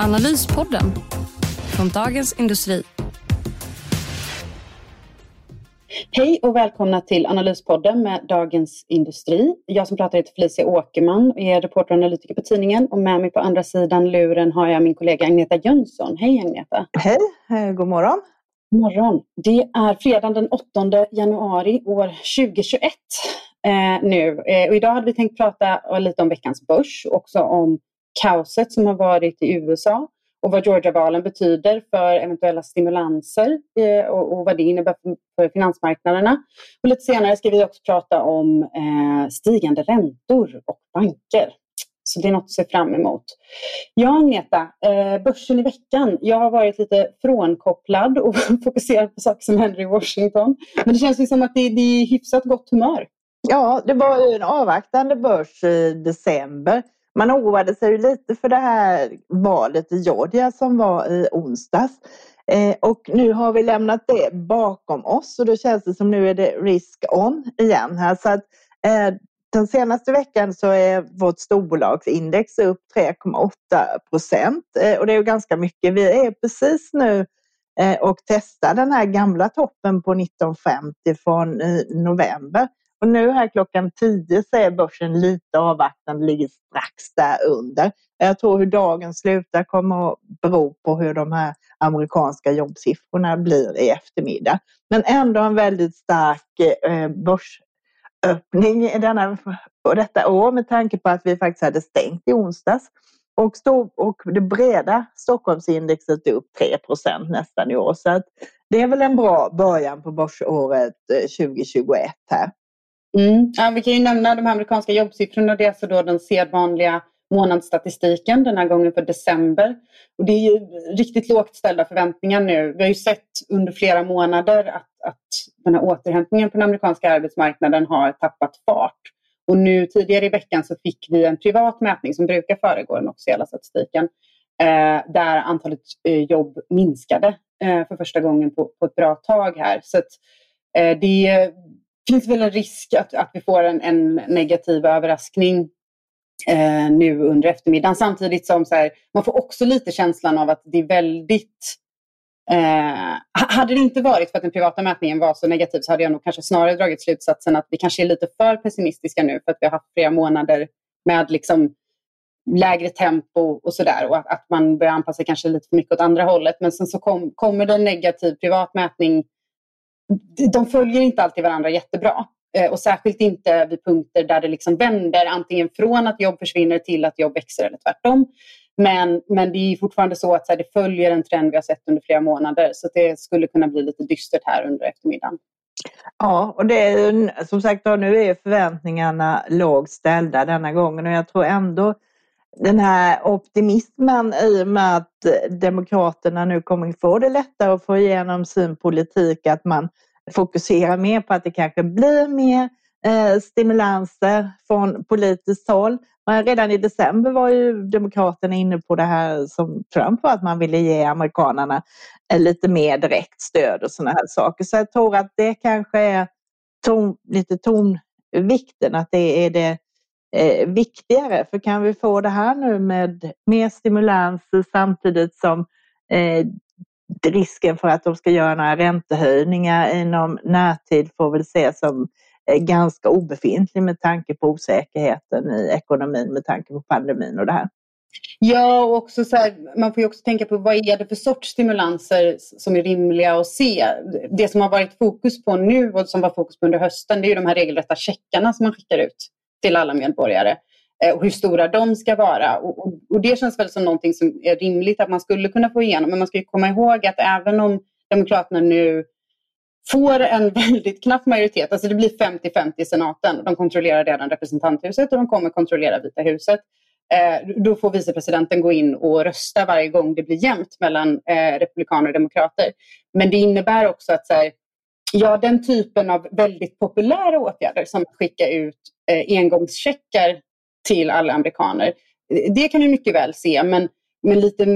Analyspodden från Dagens Industri. Hej och välkomna till Analyspodden med Dagens Industri. Jag som pratar heter Felicia Åkerman och är reporter och analytiker på tidningen. Och med mig på andra sidan luren har jag min kollega Agneta Jönsson. Hej Agneta! Hej, god morgon! God morgon! Det är fredagen den 8 januari år 2021 eh, nu. Eh, och idag hade vi tänkt prata lite om veckans börs, också om kaoset som har varit i USA och vad Georgia-valen betyder för eventuella stimulanser eh, och, och, vad det innebär för, finansmarknaderna. Och lite senare ska vi också prata om eh, stigande räntor och banker. Så det är något att se fram emot. Ja, Agneta, eh, börsen i veckan. Jag har varit lite frånkopplad och fokuserat på saker som händer i Washington. Men det känns ju som att det, det är hyfsat gott humör. Ja, det var en avvaktande börs i december man oroade sig lite för det här valet i Georgia som var i onsdags. Eh, och nu har vi lämnat det bakom oss och då känns det som nu är det risk on igen här. Så att, eh, den senaste veckan så är vårt storbolagsindex upp 3,8 procent eh, och det är ju ganska mycket. Vi är precis nu eh, och testar den här gamla toppen på 1950 från eh, november. Och nu här klockan 10 så är börsen lite avvaktande, ligger strax där under. Jag tror hur dagen slutar kommer att bero på hur de här amerikanska jobbsiffrorna blir i eftermiddag. Men ändå en väldigt stark eh, börsöppning i denna, detta år med tanke på att vi faktiskt hade stängt i onsdags. Och, stod, och det breda Stockholmsindexet är upp 3% nästan i år. Så att det är väl en bra början på börsåret eh, 2021 här. Mm. Ja, vi kan ju nämna de amerikanska jobbsiffrorna. Det är alltså då den sedvanliga månadsstatistiken, den här gången för december. Och det är ju riktigt lågt ställda förväntningar nu. Vi har ju sett under flera månader att, att den här återhämtningen på den amerikanska arbetsmarknaden har tappat fart. Och nu tidigare i veckan så fick vi en privat mätning som brukar föregå den officiella statistiken. Eh, där antalet eh, jobb minskade eh, för första gången på, på ett bra tag här. Så att, eh, det finns väl en risk att, att vi får en, en negativ överraskning eh, nu under eftermiddagen. Samtidigt som så här, man får också lite känslan av att det är väldigt Eh, hade det inte varit för att den privata mätningen var så negativ så hade jag nog kanske snarare dragit slutsatsen att vi kanske är lite för pessimistiska nu för att vi har haft flera månader med liksom lägre tempo och sådär och att, att, man börjar anpassa sig kanske lite för mycket åt andra hållet. Men sen så kom, kommer det en negativ privat mätning de följer inte alltid varandra jättebra. Eh, och särskilt inte vid punkter där det liksom vänder, antingen från att jobb försvinner till att jobb växer eller tvärtom. Men, men det är fortfarande så att så här, det följer en trend vi har sett under flera månader. Så det skulle kunna bli lite dystert här under eftermiddagen. Ja, och det är som sagt nu är förväntningarna lågt ställda denna gången och jag tror ändå den här optimismen i och med att Demokraterna nu kommer få det lättare att få igenom sin politik, att man fokuserar mer på att det kanske blir mer eh, stimulanser från politiskt håll. Men redan i december var ju Demokraterna inne på det här som Trump var, att man ville ge amerikanerna eh, lite mer direkt stöd och sådana här saker. Så jag tror att det kanske är ton, lite tonvikten, att det är det eh, viktigare. För kan vi få det här nu med mer stimulans samtidigt som eh, risken för att de ska göra några räntehöjningar inom närtid får väl ses som eh, ganska obefintlig med tanke på osäkerheten i ekonomin med tanke på pandemin och det här. Ja, och också så här, man får ju också tänka på vad är det för sorts stimulanser som är rimliga att se. Det som har varit fokus på nu och som var fokus på under hösten det är ju de här regelrätta checkarna som man skickar ut till alla medborgare eh, och hur stora de ska vara. Och, och, och, det känns väl som någonting som är rimligt att man skulle kunna få igenom. Men man ska komma ihåg att även om Demokraterna nu får en väldigt knapp majoritet, alltså det blir 50-50 i senaten. De kontrollerar redan representanthuset och de kommer kontrollera Vita huset. Eh, då får vicepresidenten gå in och rösta varje gång det blir jämnt mellan eh, republikaner och demokrater. Men det innebär också att så här, ja, den typen av väldigt populära åtgärder som att skicka ut eh, engångscheckar till alla amerikaner, det kan vi mycket väl se. Men, men lite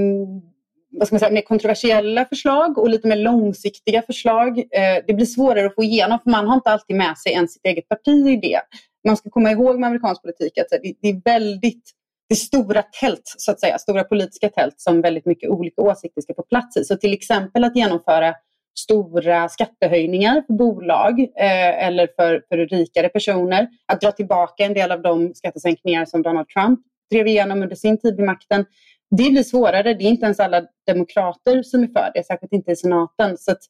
vad ska man säga, mer kontroversiella förslag och lite mer långsiktiga förslag. Eh, det blir svårare att få igenom för man har inte alltid med sig ens sitt eget parti i det. Man ska komma ihåg med amerikansk politik att det är väldigt det är stora tält, så att säga, stora politiska tält som väldigt mycket olika åsikter ska få plats i. Så till exempel att genomföra stora skattehöjningar för bolag eh, eller för, för rikare personer. Att dra tillbaka en del av de skattesänkningar som Donald Trump drev igenom under sin tid vid makten. Det blir svårare. Det är inte ens alla demokrater som är för det, särskilt inte i senaten. Så att,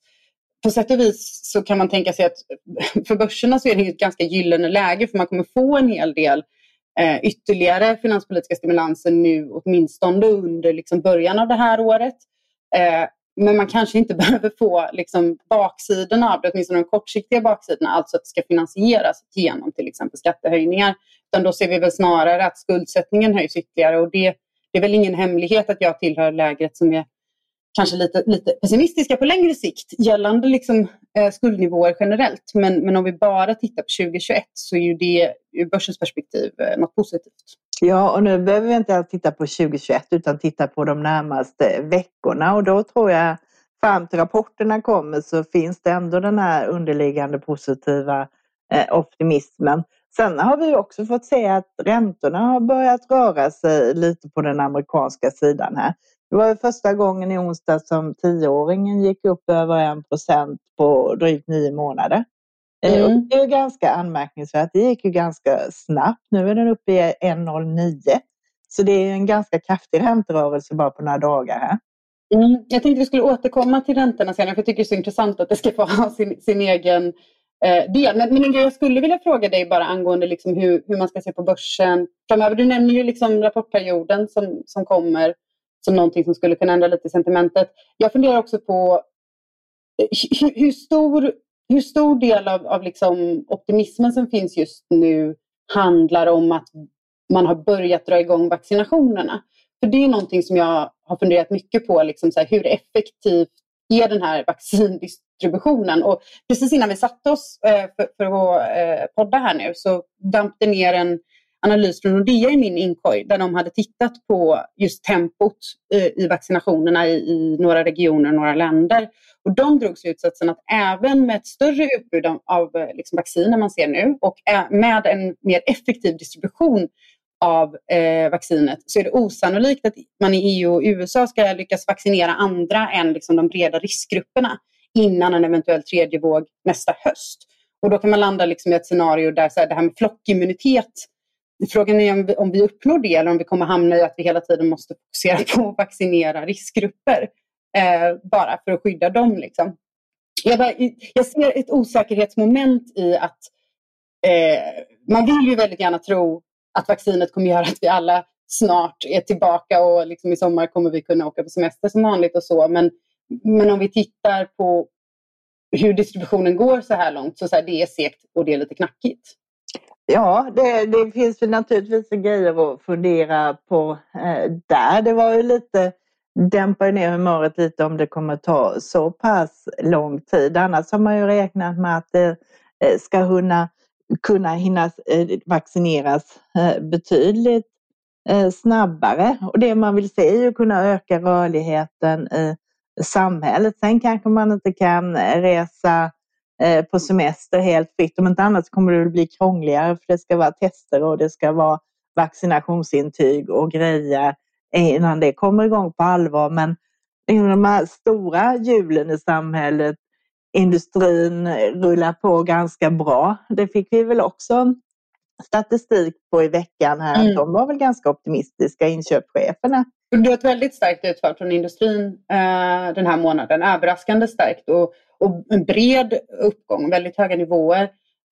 på sätt och vis så kan man tänka sig att för börserna så är det ett ganska gyllene läge för man kommer få en hel del eh, ytterligare finanspolitiska stimulanser nu åtminstone under liksom, början av det här året. Eh, men man kanske inte behöver få liksom, baksidorna av det, åtminstone de kortsiktiga baksidorna, alltså att det ska finansieras genom till exempel skattehöjningar. Utan då ser vi väl snarare att skuldsättningen höjs ytterligare och det, det är väl ingen hemlighet att jag tillhör lägret som är kanske lite, lite pessimistiska på längre sikt gällande liksom, eh, skuldnivåer generellt. Men, men om vi bara tittar på 2021 så är ju det ur börsens perspektiv eh, något positivt. Ja, och nu behöver vi inte titta på 2021 utan titta på de närmaste veckorna och då tror jag fram till rapporterna kommer så finns det ändå den här underliggande positiva eh, optimismen. Sen har vi också fått se att räntorna har börjat röra sig lite på den amerikanska sidan här. Det var första gången i onsdag som tioåringen gick upp över en procent på drygt nio månader. Eh, mm. det är ganska anmärkningsvärt. Det gick ju ganska snabbt. Nu är den uppe i 1,09. Så det är en ganska kraftig ränterörelse bara på några dagar här. Mm. Jag tänkte vi skulle återkomma till räntorna senare, för jag tycker det är så intressant att det ska få ha sin, sin egen eh, del. Men, men jag skulle vilja fråga dig bara angående liksom hur, hur man ska se på börsen framöver. Du nämner ju liksom rapportperioden som, som kommer som någonting som skulle kunna ändra lite sentimentet. Jag funderar också på eh, hur, stor, hur stor del av, av liksom optimismen som finns just nu handlar om att man har börjat dra igång vaccinationerna. För det är någonting som jag har funderat mycket på, liksom så här, hur effektivt är den här vaccindistributionen? Och precis innan vi satte oss eh, för, för, att eh, podda här nu så damp det ner en analys från Nordea i min inkorg där de hade tittat på just tempot eh, i vaccinationerna i, några regioner och några länder. Och de drog slutsatsen att även med ett större utbud av, eh, liksom vacciner man ser nu och eh, med en mer effektiv distribution av eh, vaccinet så är det osannolikt att man i EU och USA ska lyckas vaccinera andra än liksom, de breda riskgrupperna innan en eventuell tredje våg nästa höst. Och då kan man landa liksom i ett scenario där så här, det här med flockimmunitet Frågan är om vi, om vi uppnår det eller om vi kommer hamna i att vi hela tiden måste fokusera på att vaccinera riskgrupper eh, bara för att skydda dem. Liksom. Jag, bara, jag ser ett osäkerhetsmoment i att eh, man vill ju väldigt gärna tro att vaccinet kommer göra att vi alla snart är tillbaka och liksom i sommar kommer vi kunna åka på semester som vanligt och så. Men, men om vi tittar på hur distributionen går så här långt så, så här, det är segt och det är lite knackigt. Ja, det, det finns ju naturligtvis grejer att fundera på eh, där. Det var ju lite dämpar ner humöret lite om det kommer ta så pass lång tid. Annars har man ju räknat med att det eh, ska kunna, kunna hinna eh, vaccineras eh, betydligt eh, snabbare. Och det man vill se är ju kunna öka rörligheten i samhället. Sen kanske man inte kan resa Eh, på semester helt fritt. Om inte annat kommer det bli krångligare för det ska vara tester och det ska vara vaccinationsintyg och grejer innan det kommer igång på allvar. Men de här stora hjulen i samhället, industrin rullar på ganska bra. Det fick vi väl också statistik på i veckan här. Mm. De var väl ganska optimistiska, inköpscheferna. Du har ett väldigt starkt utfall från industrin eh, den här månaden, överraskande starkt. Och och en bred uppgång, väldigt höga nivåer.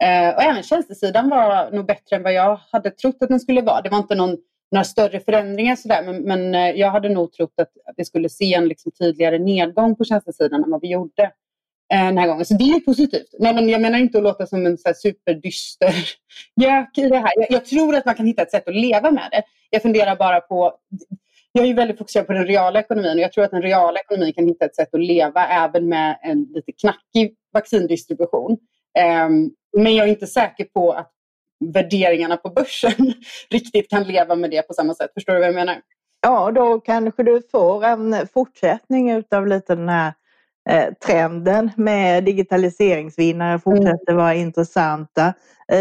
Eh, och även tjänstesidan var nog bättre än vad jag hade trott att den skulle vara. Det var inte någon, några större förändringar sådär, men, men eh, jag hade nog trott att, vi skulle se en liksom tydligare nedgång på tjänstesidan än vad vi gjorde. eh, den här gången. Så det är positivt. Nej, men jag menar inte att låta som en så här superdyster gök i det här. Jag, jag, tror att man kan hitta ett sätt att leva med det. Jag funderar bara på... Jag är väldigt fokuserad på den reala ekonomin och jag tror att den reala ekonomin kan hitta ett sätt att leva även med en lite knackig vaccindistribution. Um, men jag är inte säker på att värderingarna på börsen riktigt kan leva med det på samma sätt. Förstår du vad jag menar? Ja, då kanske du får en fortsättning utav lite den här eh, trenden med digitaliseringsvinnare mm. fortsätter vara intressanta.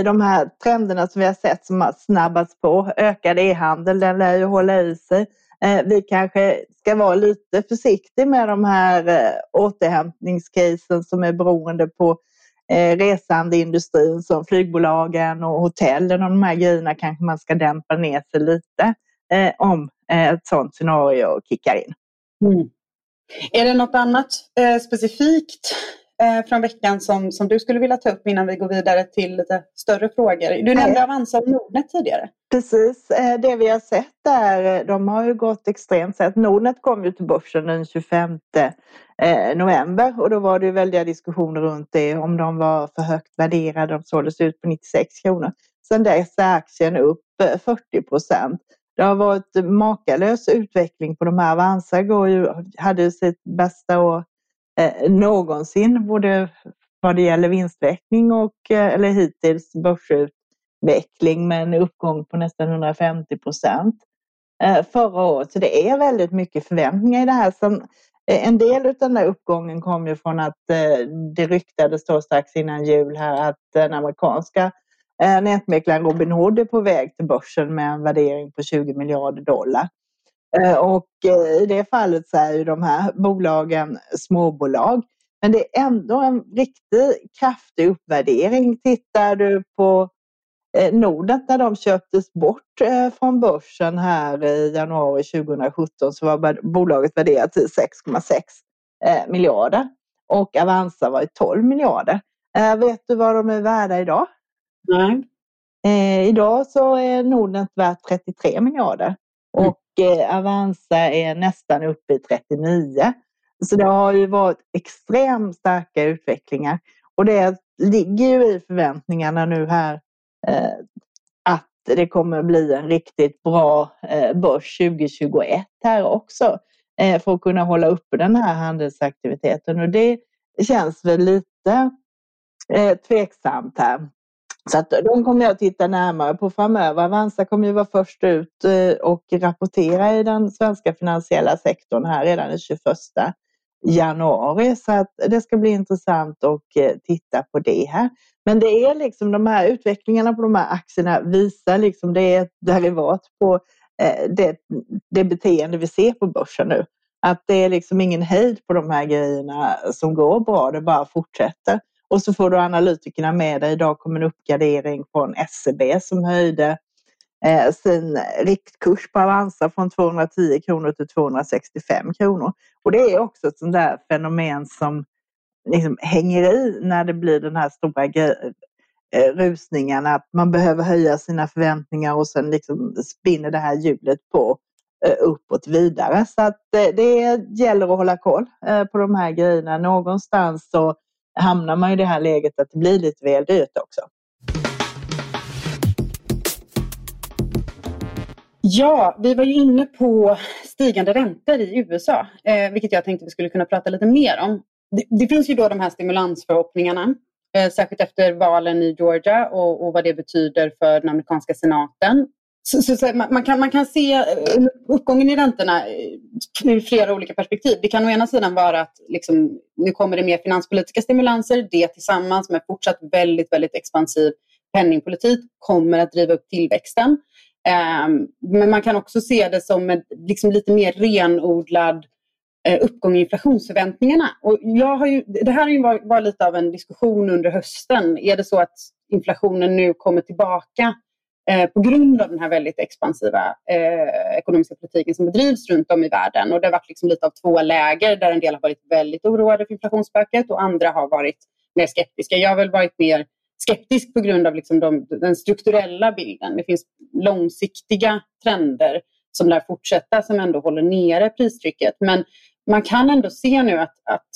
De här trenderna som vi har sett som har snabbats på, ökad e-handel, den lär ju hålla i sig. Eh, vi kanske ska vara lite försiktiga med de här eh, återhämtningscasen som är beroende på eh, resandeindustrin som flygbolagen och hotellen och de här grejerna kanske man ska dämpa ner sig lite om ett sådant scenario kickar in. Mm. Är det något annat eh, specifikt eh, från veckan som, som du skulle vilja ta upp innan vi går vidare till lite större frågor? Du nämnde Avanza och Nordnet tidigare. Precis, eh, det vi har sett där, eh, de har ju gått extremt sett. Nordnet kom ju till börsen den 25 eh, november och då var det väldiga diskussioner runt det om de var för högt värderade. De såldes ut på 96 kronor. Sen dess är aktien upp 40 procent. Det har varit makalös utveckling på de här. Avanza går ju, hade sitt bästa år eh, någonsin, både vad det gäller vinstväckning och, eh, eller hittills börsutveckling med en uppgång på nästan 150 procent eh, förra året. Så det är väldigt mycket förväntningar i det här. Sen, eh, en del av den där uppgången kom ju från att det ryktades då strax innan jul här att den amerikanska nätmäklaren Robin Hood är på väg till börsen med en värdering på 20 miljarder dollar. Eh, och eh, i det fallet så är ju de här bolagen småbolag. Men det är ändå en riktigt kraftig uppvärdering. Tittar du på Nordnet när de köptes bort från börsen här i januari 2017 så var bolaget värderat till 6,6 miljarder och Avanza var i 12 miljarder. Vet du vad de är värda idag? Nej. Eh, idag så är Nordnet värt 33 miljarder mm. och eh, Avanza är nästan uppe i 39. Så det har ju varit extremt starka utvecklingar och det ligger ju i förväntningarna nu här eh, att det kommer bli en riktigt bra eh, börs 2021 här också eh, för att kunna hålla uppe den här handelsaktiviteten och det känns väl lite eh, tveksamt här. Så att de kommer jag att titta närmare på framöver. Avanza kommer ju vara först ut eh, och rapportera i den svenska finansiella sektorn här redan den 21 januari. Så att det ska bli intressant att eh, titta på det här. Men det är liksom de här utvecklingarna på de här aktierna visar liksom det är ett derivat på eh, det, det beteende vi ser på börsen nu. Att det är liksom ingen hejd på de här grejerna som går bra, det bara fortsätter. Och så får du analytikerna med dig. Idag kom en uppgradering från SEB som höjde eh, sin riktkurs på Avanza från 210 kronor till 265 kronor. Och det är också ett sånt där fenomen som liksom hänger i när det blir den här stora eh, rusningen att man behöver höja sina förväntningar och sen liksom spinner det här hjulet på eh, uppåt vidare. Så att eh, det gäller att hålla koll eh, på de här grejerna. Någonstans så hamnar man i det här läget att det blir lite väl dyrt också. Ja, vi var ju inne på stigande räntor i USA, eh, vilket jag tänkte vi skulle kunna prata lite mer om. Det, det finns ju då de här stimulansförhoppningarna, eh, särskilt efter valen i Georgia och, och, vad det betyder för den amerikanska senaten. Så, så, så, man, kan, man kan se eh, uppgången i räntorna eh, ur flera olika perspektiv. Det kan å ena sidan vara att liksom, nu kommer det mer finanspolitiska stimulanser. Det tillsammans med fortsatt väldigt, väldigt expansiv penningpolitik kommer att driva upp tillväxten. Um, men man kan också se det som en liksom, lite mer renodlad uh, uppgång i inflationsförväntningarna. Och jag har ju, det här har ju varit, varit lite av en diskussion under hösten. Är det så att inflationen nu kommer tillbaka Eh, på grund av den här väldigt expansiva eh, ekonomiska politiken som bedrivs runt om i världen. Och det har varit liksom lite av två läger där en del har varit väldigt oroade för inflationsspöket och andra har varit mer skeptiska. Jag har väl varit mer skeptisk på grund av liksom de, den strukturella bilden. Det finns långsiktiga trender som lär fortsätta som ändå håller nere pristrycket. Men man kan ändå se nu att, att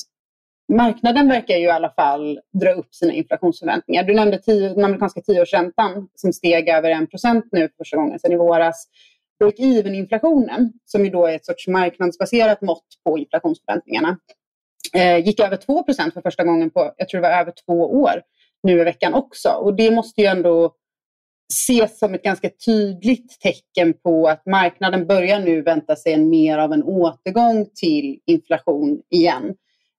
marknaden verkar ju i alla fall dra upp sina inflationsförväntningar. Du nämnde tio, den amerikanska tioårsräntan som steg över 1% nu för första gången sedan i våras. Break-even-inflationen, som ju då är ett sorts marknadsbaserat mått på inflationsförväntningarna, eh, gick över 2 för första gången på, jag tror det var över två år, nu i veckan också. Och det måste ju ändå ses som ett ganska tydligt tecken på att marknaden börjar nu vänta sig en mer av en återgång till inflation igen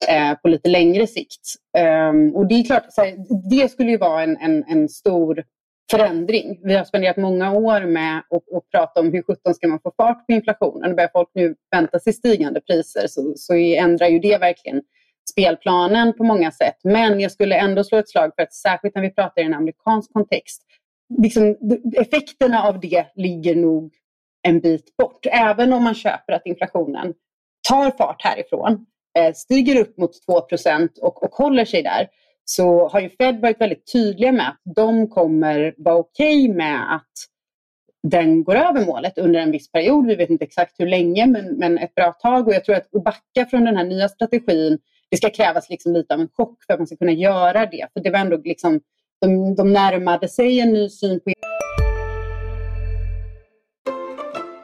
eh, på lite längre sikt. Um, och det är klart, här, det skulle ju vara en, en, en, stor förändring. Vi har spenderat många år med att prata om hur sjutton ska man få fart på inflationen. Börjar folk nu vänta sig stigande priser så, så ändrar ju det verkligen spelplanen på många sätt. Men jag skulle ändå slå ett slag för att särskilt när vi pratar i en amerikansk kontext, liksom, effekterna av det ligger nog en bit bort. Även om man köper att inflationen tar fart härifrån, Eh, stiger upp mot 2 och, och håller sig där, så har ju Fed varit väldigt tydliga med att de kommer vara okej okay med att den går över målet under en viss period. Vi vet inte exakt hur länge, men, men ett bra tag. Och jag tror att att backa från den här nya strategin, det ska krävas liksom lite av en chock för att man ska kunna göra det. För det var ändå liksom, de, de närmade sig en ny syn på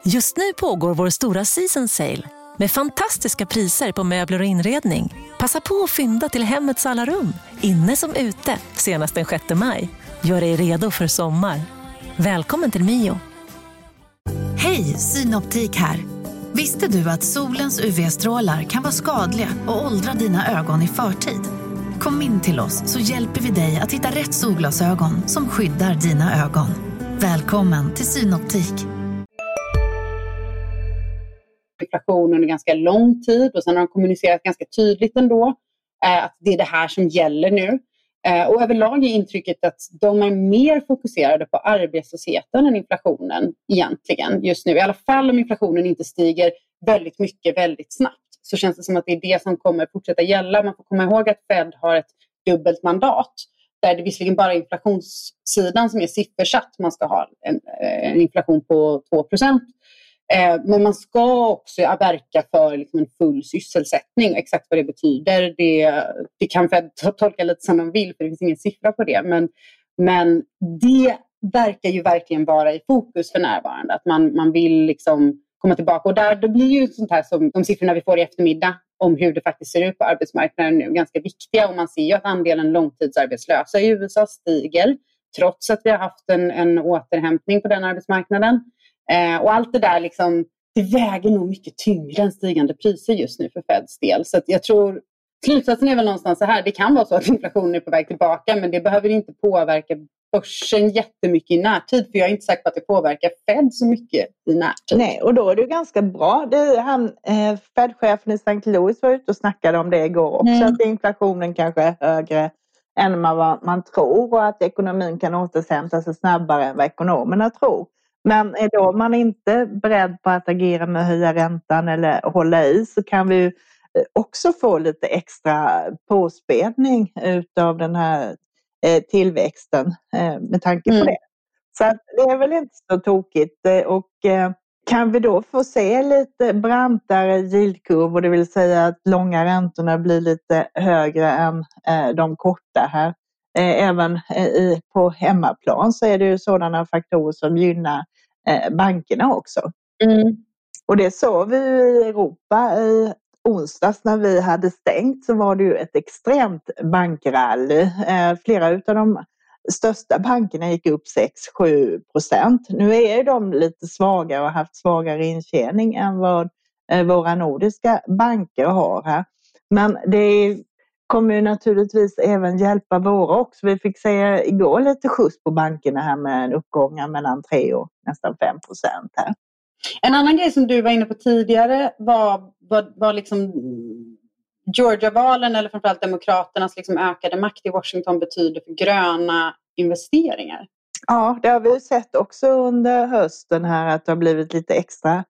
Just nu pågår vår stora season sale med fantastiska priser på möbler och inredning. Passa på att fynda till hemmets alla rum, inne som ute, senast den 6 maj. Gör dig redo för sommar. Välkommen till Mio. Hej, Synoptik här. Visste du att solens UV-strålar kan vara skadliga och åldra dina ögon i förtid? Kom in till oss så hjälper vi dig att hitta rätt solglasögon som skyddar dina ögon. Välkommen till Synoptik inflation under ganska lång tid och sen har de kommunicerat ganska tydligt ändå eh, att det är det här som gäller nu. Eh, och överlag är intrycket att de är mer fokuserade på arbetslösheten än inflationen egentligen just nu. I alla fall om inflationen inte stiger väldigt mycket väldigt snabbt så känns det som att det är det som kommer fortsätta gälla. Man får komma ihåg att Fed har ett dubbelt mandat där det visserligen bara är inflationssidan som är siffersatt. Man ska ha en, eh, en inflation på 2 Eh, men man ska också verka för liksom en full sysselsättning. Exakt vad det betyder det, det kan Fed tolka lite som de vill för det finns ingen siffra på det. Men, men det verkar ju verkligen vara i fokus för närvarande. Att man, man vill liksom komma tillbaka. Och där, det blir ju sånt här som de siffrorna vi får i eftermiddag om hur det faktiskt ser ut på arbetsmarknaden nu ganska viktiga. Och man ser ju att andelen långtidsarbetslösa i USA stiger trots att vi har haft en, en återhämtning på den arbetsmarknaden. Eh, och allt det där liksom, det väger nog mycket tyngre än stigande priser just nu för Feds del. Så jag tror slutsatsen är väl någonstans så här. Det kan vara så att inflationen är på väg tillbaka men det behöver inte påverka börsen jättemycket i närtid. För jag är inte säker på att det påverkar Fed så mycket i närtid. Nej, och då är det ganska bra. Det, han, eh, Fed-chefen i St. Louis var ute och snackade om det igår också. Mm. Att inflationen kanske är högre än vad man tror och att ekonomin kan återhämta sig snabbare än vad ekonomerna tror. Men är då man inte beredd på att agera med att höja räntan eller hålla i så kan vi eh, också få lite extra påspädning utav den här eh, tillväxten eh, med tanke på mm. det. Så det är väl inte så tokigt. Och kan vi då få se lite brantare yieldkurvor, det vill säga att långa räntorna blir lite högre än de korta här. Även på hemmaplan så är det ju sådana faktorer som gynnar Eh, bankerna också. Mm. Och det såg vi i Europa i onsdags när vi hade stängt så var det ju ett extremt bankrally. Eh, flera av de största bankerna gick upp 6-7 procent. Nu är de lite svagare och har haft svagare intjäning än vad eh, våra nordiska banker har här. Men det kommer ju naturligtvis även hjälpa våra också. Vi fick se igår lite skjuts på bankerna här med en uppgång mellan 3 och nästan 5 procent här. En annan grej som du var inne på tidigare var, var, var liksom Georgia-valen eller framförallt Demokraternas liksom ökade makt i Washington betyder för gröna investeringar. Ja, det har vi sett också under hösten här att det har blivit lite extra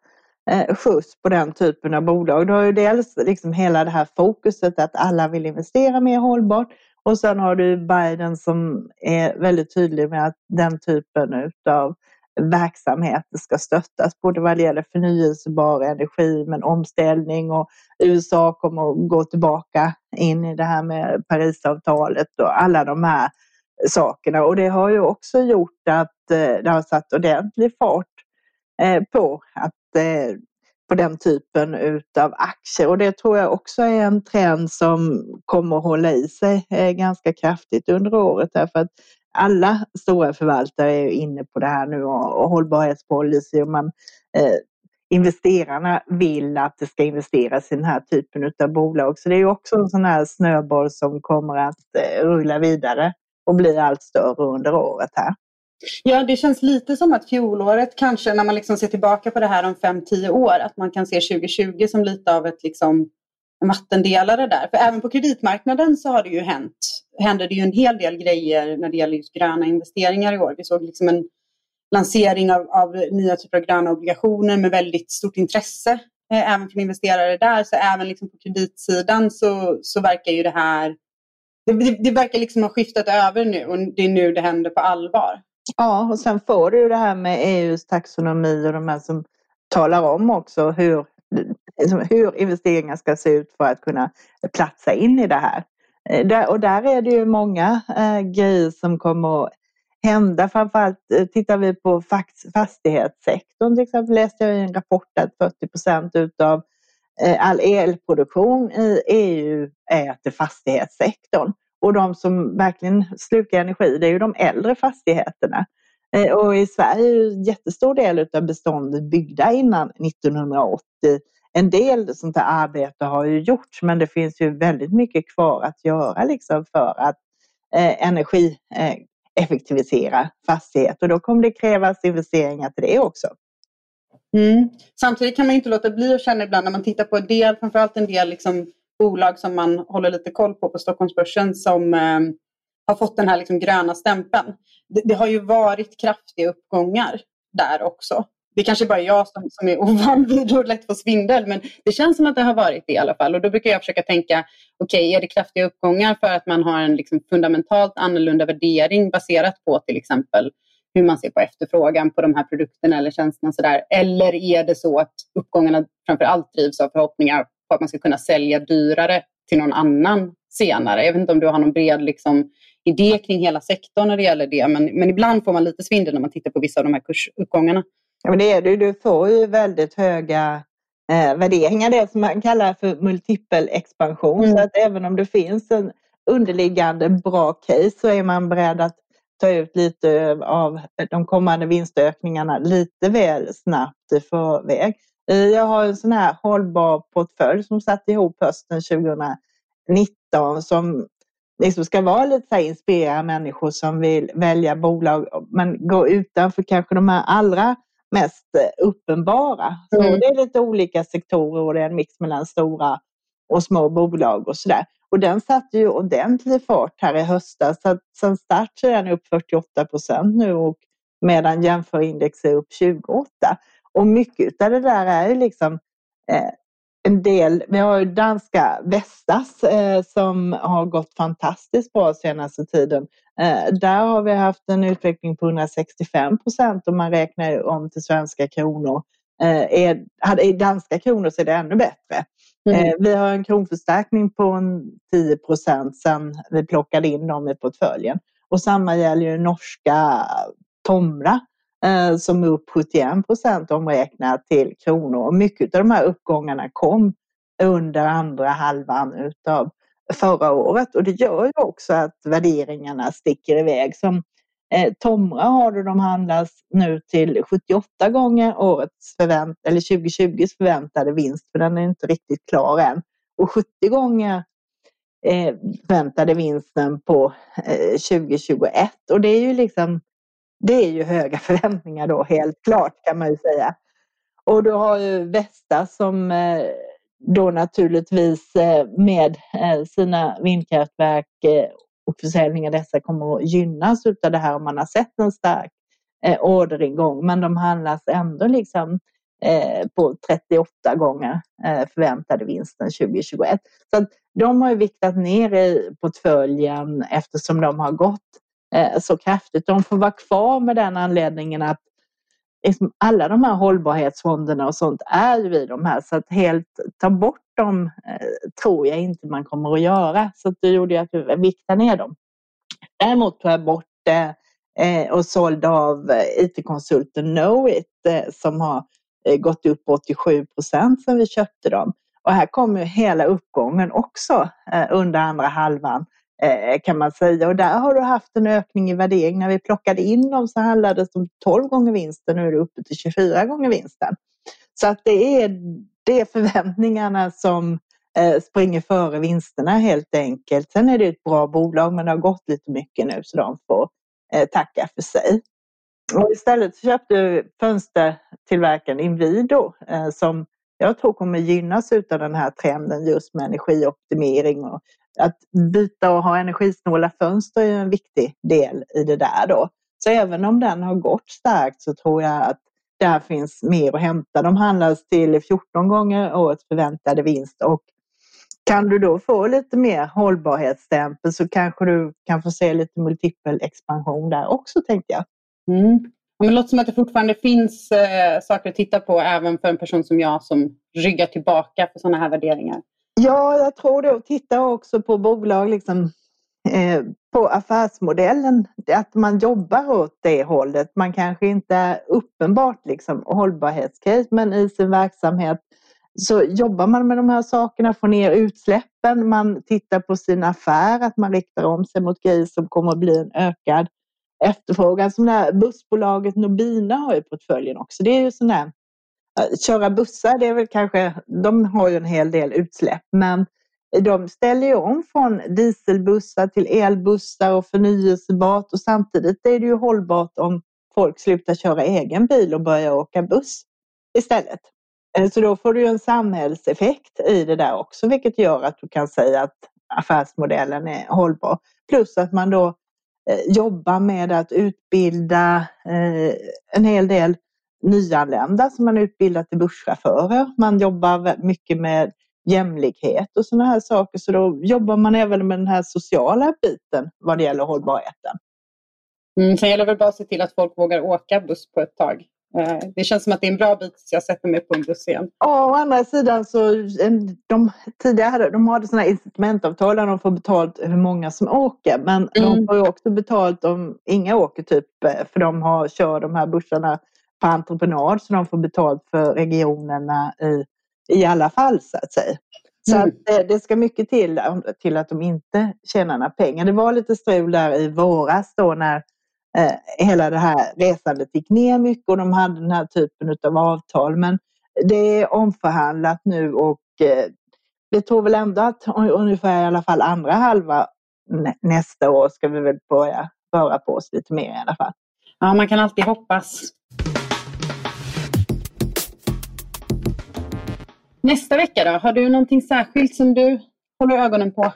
eh, skjuts på den typen av bolag. Du har ju dels liksom hela det här fokuset att alla vill investera mer hållbart och sen har du Biden som är väldigt tydlig med att den typen av verksamheter ska stöttas, både vad det gäller förnyelsebar energi men omställning och USA kommer att gå tillbaka in i det här med Parisavtalet och alla de här sakerna. Och det har ju också gjort att eh, det har satt ordentlig fart Eh, på att eh, på den typen utav aktier och det tror jag också är en trend som kommer att hålla i sig eh, ganska kraftigt under året därför att alla stora förvaltare är inne på det här nu och, och hållbarhetspolicy och man, eh, investerarna vill att det ska investeras i den här typen av bolag. Så det är också en sån här snöboll som kommer att eh, rulla vidare och bli allt större under året här. Ja, det känns lite som att fjolåret kanske, när man liksom ser tillbaka på det här om 5-10 år, att man kan se 2020 som lite av ett liksom vattendelare där. För även på kreditmarknaden så har det ju hänt, händer det ju en hel del grejer när det gäller just gröna investeringar i år. Vi såg liksom en lansering av, av nya typer av gröna obligationer med väldigt stort intresse eh, även från investerare där. Så även liksom på kreditsidan så, så verkar ju det här det, det, verkar liksom ha skiftat över nu och det är nu det händer på allvar. Ja, och sen får du det här med EUs taxonomi och de här som talar om också hur liksom hur investeringar ska se ut för att kunna platsa in i det här. Eh, och där är det ju många eh, grejer som kommer att hända. Framförallt eh, tittar vi på fastighetssektorn till exempel läste jag i en rapport att 40 procent utav all elproduktion i EU är till fastighetssektorn. Och de som verkligen slukar energi det är ju de äldre fastigheterna. Eh, och i Sverige är en jättestor del av beståndet byggda innan 1980 en del sånt här arbete har ju gjorts men det finns ju väldigt mycket kvar att göra liksom för att eh, energieffektivisera eh, fastighet och då kommer det krävas investeringar till det också. Mm. Samtidigt kan man inte låta bli att känna ibland när man tittar på en del, framförallt en del liksom, bolag som man håller lite koll på på Stockholmsbörsen som eh, har fått den här liksom, gröna stämpeln. Det, det, har ju varit kraftiga uppgångar där också. Det kanske bara är jag som, som är ovan vid och lätt får svindel, men det känns som att det har varit det i alla fall. Och då brukar jag försöka tänka, okej, okay, är det kraftiga uppgångar för att man har en liksom fundamentalt annorlunda värdering baserat på till exempel hur man ser på efterfrågan på de här produkterna eller tjänsterna. Sådär. Eller är det så att uppgångarna framför allt drivs av förhoppningar på att man ska kunna sälja dyrare till någon annan senare? Jag vet inte om du har någon bred liksom, idé kring hela sektorn när det gäller det, men, men ibland får man lite svindel när man tittar på vissa av de här kursuppgångarna. Ja, men det är det. Du får ju väldigt höga eh, värderingar, det som man kallar för multipel expansion. Mm. Så att även om det finns en underliggande bra case så är man beredd att ta ut lite av de kommande vinstökningarna lite väl snabbt i förväg. Eh, jag har en sån här hållbar portfölj som satt ihop hösten 2019 som liksom ska vara lite så här inspirera människor som vill välja bolag men gå utanför kanske de här allra mest eh, uppenbara. Så mm. Det är lite olika sektorer och det är en mix mellan stora och små bolag och sådär. Och den satte ju ordentlig fart här i höstas. Så att sen start så är den upp 48 procent nu och medan jämförindex är upp 28. Och mycket av det där är ju liksom eh, en del, vi har ju danska Vestas eh, som har gått fantastiskt bra senaste tiden. Eh, där har vi haft en utveckling på 165 procent om man räknar om till svenska kronor. Eh, är, hade, I danska kronor så är det ännu bättre. Mm. Eh, vi har en kronförstärkning på en 10 procent sedan vi plockade in dem i portföljen. Och samma gäller ju norska Tomra Eh, som är upp 71 procent omräknat till kronor. Och mycket av de här uppgångarna kom under andra halvan utav förra året och det gör ju också att värderingarna sticker iväg. Som eh, Tomra har du, de handlas nu till 78 gånger årets förvänt eller 2020s förväntade vinst för den är inte riktigt klar än. Och 70 gånger eh, förväntade vinsten på eh, 2021 och det är ju liksom det är ju höga förväntningar då helt klart kan man ju säga. Och du har ju Vesta som eh, då naturligtvis eh, med eh, sina vindkraftverk och försäljning av dessa kommer att gynnas av det här om man har sett en stark orderingång. Men de handlas ändå liksom på 38 gånger förväntade vinsten 2021. Så de har ju viktat ner i portföljen eftersom de har gått Eh, så kraftigt. De får vara kvar med den anledningen att alla de här hållbarhetsfonderna och sånt är ju i de här så att helt ta bort dem eh, tror jag inte man kommer att göra. Så att det gjorde jag att vi viktade ner dem. Däremot tog jag bort det eh, och sålde av IT-konsulten Knowit som har gått upp 87 procent sedan vi köpte dem. Och här kommer hela uppgången också under andra halvan Eh, kan man säga. Och där har du haft en ökning i värdering. När vi plockade in dem så handlade det om 12 gånger vinsten, nu är det uppe till 24 gånger vinsten. Så att det är, det är förväntningarna som eh, springer före vinsterna helt enkelt. Sen är det ett bra bolag men det har gått lite mycket nu så de får eh, tacka för sig. Och istället köpte fönstertillverkaren Inwido eh, som jag tror kommer gynnas av den här trenden just med energioptimering och att byta och ha energisnåla fönster är en viktig del i det där då. Så även om den har gått starkt så tror jag att där finns mer att hämta. De handlas till 14 gånger årets förväntade vinst och kan du då få lite mer hållbarhetsstämpel så kanske du kan få se lite multipel expansion där också tänkte jag. Mm. Men det låter som att det fortfarande finns eh, saker att titta på även för en person som jag som ryggar tillbaka för sådana här värderingar. Ja, jag tror det. Och titta också på bolag, liksom, eh, på affärsmodellen. Att man jobbar åt det hållet. Man kanske inte är uppenbart liksom, hållbarhetscase, men i sin verksamhet så jobbar man med de här sakerna, får ner utsläppen, man tittar på sin affär, att man riktar om sig mot grejer som kommer att bli en ökad efterfrågan. Som det här bussbolaget Nobina har i portföljen också. Det är ju sån där... Eh, köra bussar, det är väl kanske, de har ju en hel del utsläpp, men de ställer ju om från dieselbussar till elbussar och förnyelsebart och samtidigt är det ju hållbart om folk slutar köra egen bil och börjar åka buss istället. Eh, så då får du ju en samhällseffekt i det där också, vilket gör att du kan säga att affärsmodellen är hållbar. Plus att man då eh, jobbar med att utbilda en hel del nyanlända som man utbildar till busschaufförer. Man jobbar mycket med jämlikhet och sådana här saker. Så då jobbar man även med den här sociala biten vad det gäller hållbarheten. Mm, sen gäller det väl bara att se till att folk vågar åka buss på ett tag. Eh, det känns som att det är en bra bit så jag sätter mig på en buss igen. Ja, å andra sidan så de tidigare de hade sådana incitamentavtal där de får betalt hur många som åker. Men mm. de får ju också betalt om inga åker typ eh, för de har, kör de här bussarna på entreprenad så de får betalt för regionerna i, i alla fall så att säga. Så mm. att det, ska mycket till, till att de inte tjänar några pengar. Det var lite strul där i våras då när eh, hela det här resandet gick ner mycket och de hade den här typen av avtal. Men det är omförhandlat nu och eh, vi tror väl ändå att ungefär i alla fall andra halva nästa år ska vi väl börja röra på oss lite mer i alla fall. Ja, man kan alltid hoppas. Nästa vecka då? Har du någonting särskilt som du håller ögonen på?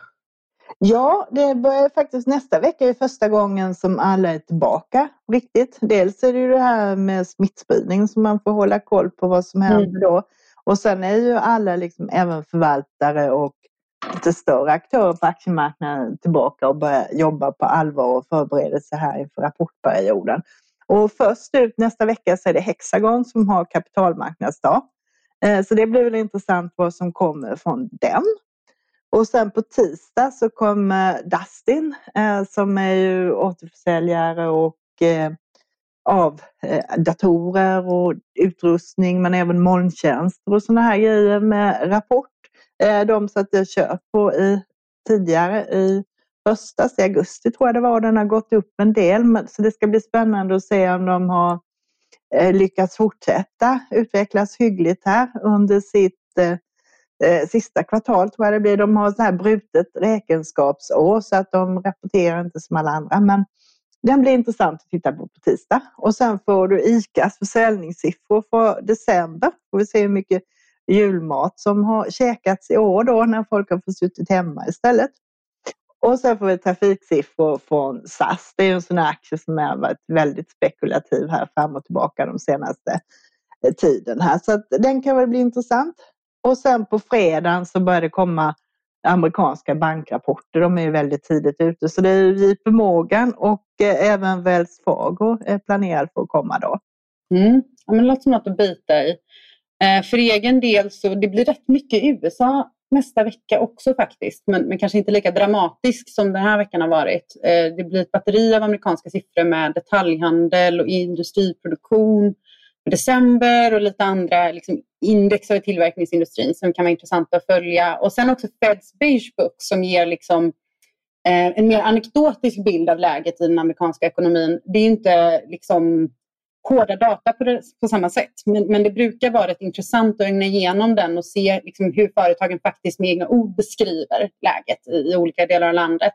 Ja, det börjar faktiskt nästa vecka är första gången som alla är tillbaka riktigt. Dels är det ju det här med smittspridning som man får hålla koll på vad som händer mm. då. Och sen är ju alla, liksom, även förvaltare och lite större aktörer på aktiemarknaden tillbaka och börjar jobba på allvar och förbereda sig här inför rapportperioden. Och först ut nästa vecka så är det Hexagon som har kapitalmarknadsdag. Eh, så det blir väl intressant vad som kommer från den. Och sen på tisdag så kommer Dustin eh, som är ju återförsäljare och eh, av datorer och utrustning men även molntjänster och sådana här grejer med rapport. De satte jag köp på i, tidigare i höstas, i augusti tror jag det var. Den har gått upp en del så det ska bli spännande att se om de har Eh, lyckats fortsätta utvecklas hyggligt här under sitt eh, eh, sista kvartal tror jag det blir. De har så här brutet räkenskapsår så att de rapporterar inte som alla andra. Men den blir intressant att titta på på tisdag. Och sen får du ICAs försäljningssiffror för december. Får vi se hur mycket julmat som har käkats i år då när folk har fått suttit hemma istället. Och sen får vi trafiksiffror från SAS. Det är en sån här aktie som har varit väldigt spekulativ här fram och tillbaka de senaste eh, tiden här. Så att den kan väl bli intressant. Och sen på fredagen så börjar det komma amerikanska bankrapporter. De är ju väldigt tidigt ute. Så det är JP Morgan och eh, även Wells Fargo eh, är planerad för att komma då. Mm. Ja, men det låter som något att bita i. För egen del så det blir rätt mycket i USA nästa vecka också faktiskt, men, men kanske inte lika dramatisk som den här veckan har varit. Eh, det blir ett batteri av amerikanska siffror med detaljhandel och industriproduktion för december och lite andra liksom, index av tillverkningsindustrin som kan vara intressanta att följa. Och sen också Feds Beige Book som ger liksom, eh, en mer anekdotisk bild av läget i den amerikanska ekonomin. Det är inte liksom, hårda data på, det, på samma sätt. Men, men, det brukar vara rätt intressant att ögna igenom den och se liksom, hur företagen faktiskt med egna ord beskriver läget i, i olika delar av landet.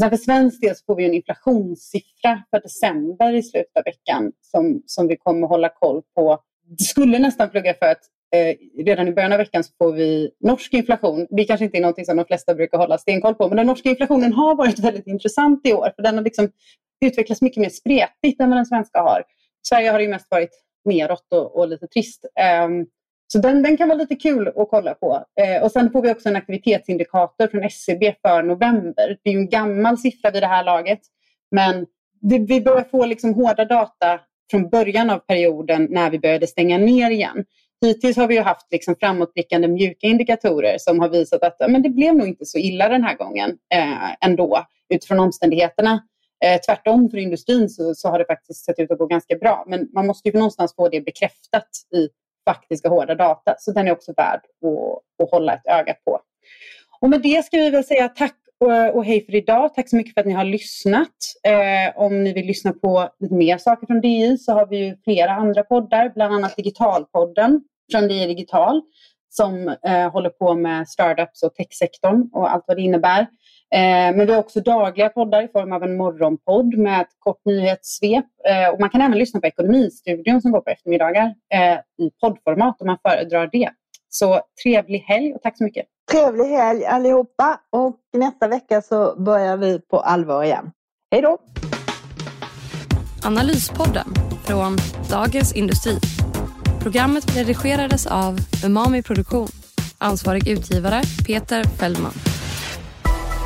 Sen för svensk del så får vi en inflationssiffra för december i slutet av veckan som, som vi kommer hålla koll på. Det skulle nästan plugga för att eh, redan i början av veckan så får vi norsk inflation. Det kanske inte är något som de flesta brukar hålla stenkoll på, men den norska inflationen har varit väldigt intressant i år. För den har liksom utvecklats mycket mer spretigt än vad den svenska har. Sverige har det mest varit neråt och, och lite trist. Um, så den, den kan vara lite kul att kolla på. Eh, och sen får vi också en aktivitetsindikator från SCB för november. Det är ju en gammal siffra vid det här laget. Men det, vi börjar få liksom hårda data från början av perioden när vi började stänga ner igen. Hittills har vi ju haft liksom framåtblickande mjuka indikatorer som har visat att men det blev nog inte så illa den här gången eh, ändå utifrån omständigheterna. Eh, tvärtom för industrin så, så, har det faktiskt sett ut att gå ganska bra. Men man måste ju någonstans få det bekräftat i faktiska hårda data. Så den är också värd att, att hålla ett öga på. Och med det ska vi väl säga tack och hej för idag. Tack så mycket för att ni har lyssnat. Eh, om ni vill lyssna på lite mer saker från DI så har vi ju flera andra poddar, bland annat Digitalpodden från DI Digital som eh, håller på med startups och techsektorn och allt vad det innebär. Eh, men vi har också dagliga poddar i form av en morgonpodd med ett kort nyhetssvep. Eh, och man kan även lyssna på Ekonomistudion som går på eftermiddagar eh, i poddformat om man föredrar det. Så trevlig helg och tack så mycket. Trevlig helg allihopa och nästa vecka så börjar vi på allvar igen. Hej då! Analyspodden från Dagens Industri. Programmet redigerades av Umami Produktion. Ansvarig utgivare Peter Fellman.